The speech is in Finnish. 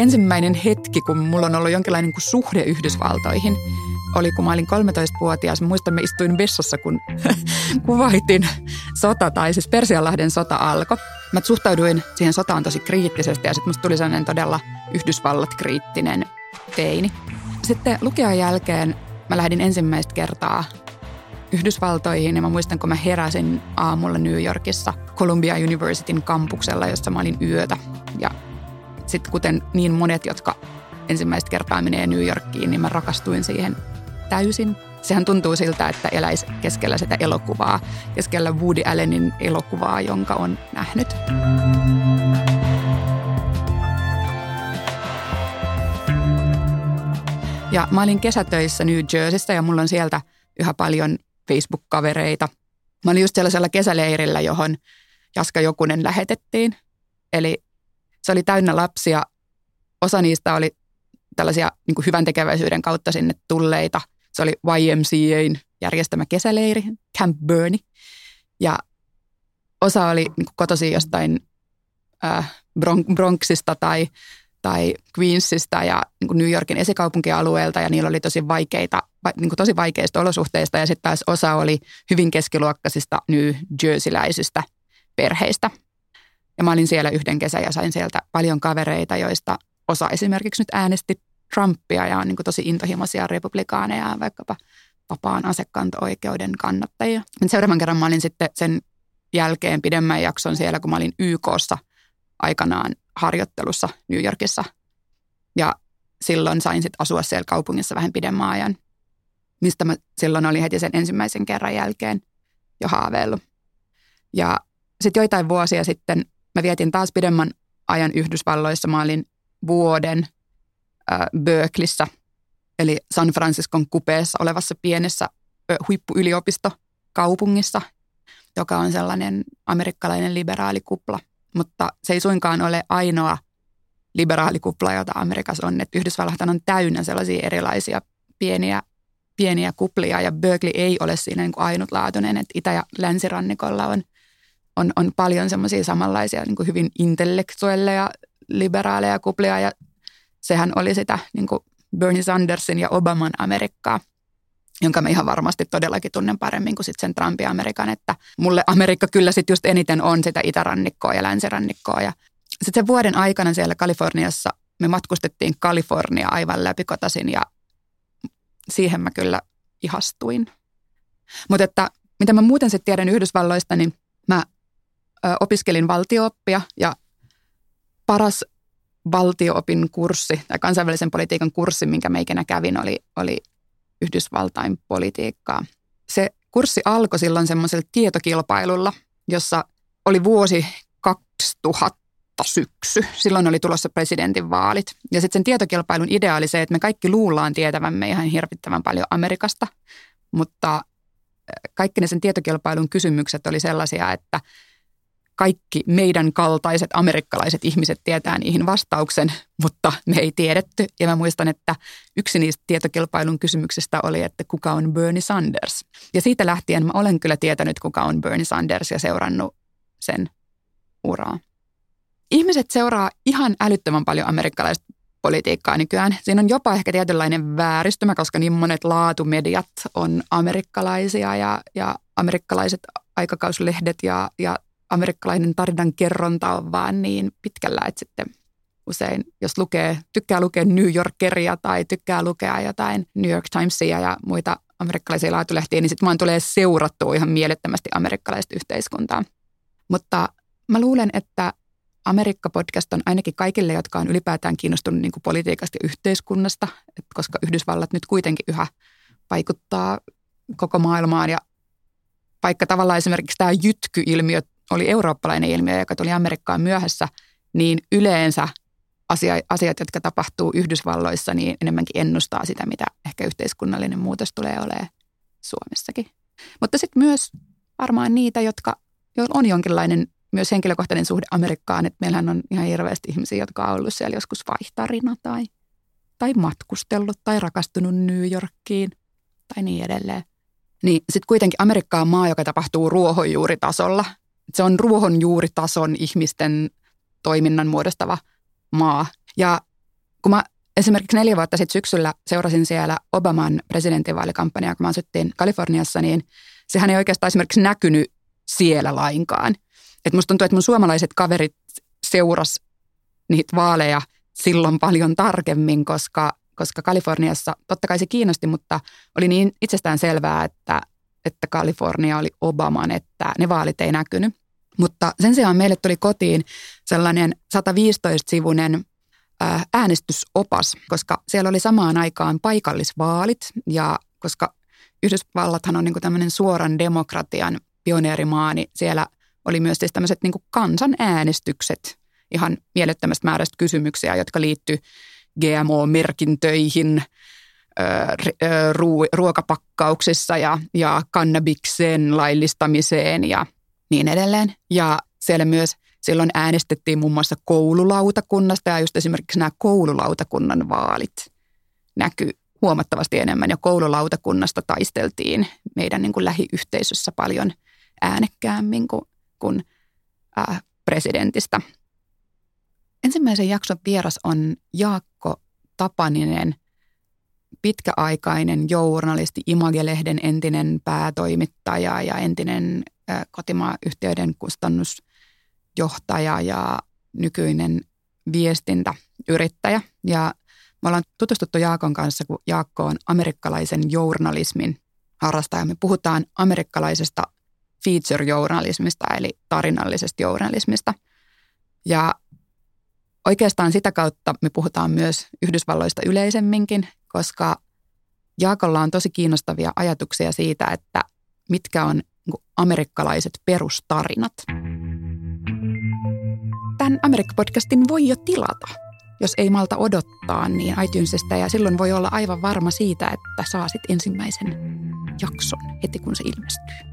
ensimmäinen hetki, kun mulla on ollut jonkinlainen niin kuin suhde Yhdysvaltoihin, oli kun mä olin 13-vuotias. Muistan, mä istuin vessassa, kun kuvaitin sota, tai siis Persianlahden sota alkoi. Mä suhtauduin siihen sotaan tosi kriittisesti ja sitten musta tuli sellainen todella Yhdysvallat-kriittinen teini. Sitten lukion jälkeen mä lähdin ensimmäistä kertaa Yhdysvaltoihin ja mä muistan, kun mä heräsin aamulla New Yorkissa Columbia Universityn kampuksella, jossa mä olin yötä. Ja sitten kuten niin monet, jotka ensimmäistä kertaa menee New Yorkiin, niin mä rakastuin siihen täysin. Sehän tuntuu siltä, että eläisi keskellä sitä elokuvaa, keskellä Woody Allenin elokuvaa, jonka on nähnyt. Ja mä olin kesätöissä New Jerseyssä ja mulla on sieltä yhä paljon Facebook-kavereita. Mä olin just sellaisella kesäleirillä, johon Jaska Jokunen lähetettiin. Eli se oli täynnä lapsia. Osa niistä oli tällaisia niin kuin hyvän tekeväisyyden kautta sinne tulleita. Se oli YMCAin järjestämä kesäleiri, Camp Bernie. Ja osa oli niin kuin kotosi jostain äh, Bronxista tai, tai Queensista ja niin kuin New Yorkin esikaupunkialueelta ja niillä oli tosi vaikeita, niin kuin tosi vaikeista olosuhteista ja sitten taas osa oli hyvin keskiluokkaisista New Jerseyläisistä perheistä. Ja mä olin siellä yhden kesän ja sain sieltä paljon kavereita, joista osa esimerkiksi nyt äänesti Trumpia ja on niin tosi intohimoisia republikaaneja, vaikkapa vapaan asekanto-oikeuden kannattajia. Seuraavan kerran mä olin sitten sen jälkeen pidemmän jakson siellä, kun mä olin YKssa aikanaan harjoittelussa New Yorkissa. Ja silloin sain sitten asua siellä kaupungissa vähän pidemmän ajan, mistä mä silloin olin heti sen ensimmäisen kerran jälkeen jo haaveillut. Ja sitten joitain vuosia sitten mä vietin taas pidemmän ajan Yhdysvalloissa. Mä olin vuoden äh, Berkeleyssä, eli San Franciscon kupeessa olevassa pienessä äh, huippuyliopistokaupungissa, joka on sellainen amerikkalainen liberaalikupla. Mutta se ei suinkaan ole ainoa liberaalikupla, jota Amerikassa on. Että Yhdysvallat on täynnä sellaisia erilaisia pieniä, pieniä kuplia ja Berkeley ei ole siinä niin kuin ainutlaatuinen, että itä- ja länsirannikolla on, on, on paljon semmoisia samanlaisia niin kuin hyvin intellektuelleja, liberaaleja kuplia ja sehän oli sitä niin kuin Bernie Sandersin ja Obaman Amerikkaa, jonka mä ihan varmasti todellakin tunnen paremmin kuin sitten sen Trumpin Amerikan, että mulle Amerikka kyllä sitten just eniten on sitä itärannikkoa ja länsirannikkoa. Ja sitten sen vuoden aikana siellä Kaliforniassa me matkustettiin Kalifornia aivan läpikotasin ja siihen mä kyllä ihastuin. Mutta että mitä mä muuten sitten tiedän Yhdysvalloista, niin mä opiskelin valtiooppia ja paras valtioopin kurssi tai kansainvälisen politiikan kurssi, minkä mä ikinä kävin, oli, oli Yhdysvaltain politiikkaa. Se kurssi alkoi silloin semmoisella tietokilpailulla, jossa oli vuosi 2000 syksy. Silloin oli tulossa presidentinvaalit. Ja sitten sen tietokilpailun idea oli se, että me kaikki luullaan tietävämme ihan hirvittävän paljon Amerikasta, mutta kaikki ne sen tietokilpailun kysymykset oli sellaisia, että kaikki meidän kaltaiset amerikkalaiset ihmiset tietää niihin vastauksen, mutta me ei tiedetty. Ja mä muistan, että yksi niistä tietokilpailun kysymyksistä oli, että kuka on Bernie Sanders. Ja siitä lähtien mä olen kyllä tietänyt, kuka on Bernie Sanders ja seurannut sen uraa. Ihmiset seuraa ihan älyttömän paljon amerikkalaista politiikkaa nykyään. Siinä on jopa ehkä tietynlainen vääristymä, koska niin monet laatumediat on amerikkalaisia ja, ja amerikkalaiset aikakauslehdet ja, ja amerikkalainen tarinan kerronta on vaan niin pitkällä, että sitten usein, jos lukee, tykkää lukea New Yorkeria tai tykkää lukea jotain New York Timesia ja muita amerikkalaisia laatulehtiä, niin sitten vaan tulee seurattua ihan mielettömästi amerikkalaista yhteiskuntaa. Mutta mä luulen, että Amerikka-podcast on ainakin kaikille, jotka on ylipäätään kiinnostunut niin kuin politiikasta ja yhteiskunnasta, koska Yhdysvallat nyt kuitenkin yhä vaikuttaa koko maailmaan ja vaikka tavallaan esimerkiksi tämä jytky-ilmiö oli eurooppalainen ilmiö, joka tuli Amerikkaan myöhässä, niin yleensä asia, asiat, jotka tapahtuu Yhdysvalloissa, niin enemmänkin ennustaa sitä, mitä ehkä yhteiskunnallinen muutos tulee olemaan Suomessakin. Mutta sitten myös varmaan niitä, jotka joilla on jonkinlainen myös henkilökohtainen suhde Amerikkaan, että meillähän on ihan hirveästi ihmisiä, jotka on ollut siellä joskus vaihtarina tai, tai matkustellut tai rakastunut New Yorkiin tai niin edelleen. Niin sitten kuitenkin Amerikka on maa, joka tapahtuu ruohonjuuritasolla se on ruohonjuuritason ihmisten toiminnan muodostava maa. Ja kun mä esimerkiksi neljä vuotta sitten syksyllä seurasin siellä Obaman presidentinvaalikampanjaa, kun mä asuttiin Kaliforniassa, niin sehän ei oikeastaan esimerkiksi näkynyt siellä lainkaan. Et musta tuntuu, että mun suomalaiset kaverit seuras niitä vaaleja silloin paljon tarkemmin, koska, koska Kaliforniassa totta kai se kiinnosti, mutta oli niin itsestään selvää, että, että Kalifornia oli Obaman, että ne vaalit ei näkynyt. Mutta sen sijaan meille tuli kotiin sellainen 115-sivunen äänestysopas, koska siellä oli samaan aikaan paikallisvaalit ja koska Yhdysvallathan on niin tämmöinen suoran demokratian pioneerimaa, niin siellä oli myös siis tämmöiset niin kansanäänestykset ihan mielettömästä määrästä kysymyksiä, jotka liittyy GMO-merkintöihin, ruokapakkauksissa ja, ja kannabiksen laillistamiseen ja niin edelleen. Ja siellä myös silloin äänestettiin muun muassa koululautakunnasta ja just esimerkiksi nämä koululautakunnan vaalit näkyy huomattavasti enemmän ja koululautakunnasta taisteltiin meidän niin kuin lähiyhteisössä paljon äänekkäämmin kuin, kuin äh, presidentistä. Ensimmäisen jakson vieras on Jaakko Tapaninen, pitkäaikainen journalisti, Imagelehden entinen päätoimittaja ja entinen kotimaayhtiöiden kustannusjohtaja ja nykyinen viestintäyrittäjä. Ja me ollaan tutustuttu Jaakon kanssa, kun Jaakko on amerikkalaisen journalismin harrastaja. Me puhutaan amerikkalaisesta feature-journalismista, eli tarinallisesta journalismista. Ja oikeastaan sitä kautta me puhutaan myös Yhdysvalloista yleisemminkin, koska Jaakolla on tosi kiinnostavia ajatuksia siitä, että mitkä on niin amerikkalaiset perustarinat. Tämän Amerikka-podcastin voi jo tilata jos ei malta odottaa, niin iTunesista ja silloin voi olla aivan varma siitä, että saa sit ensimmäisen jakson heti kun se ilmestyy.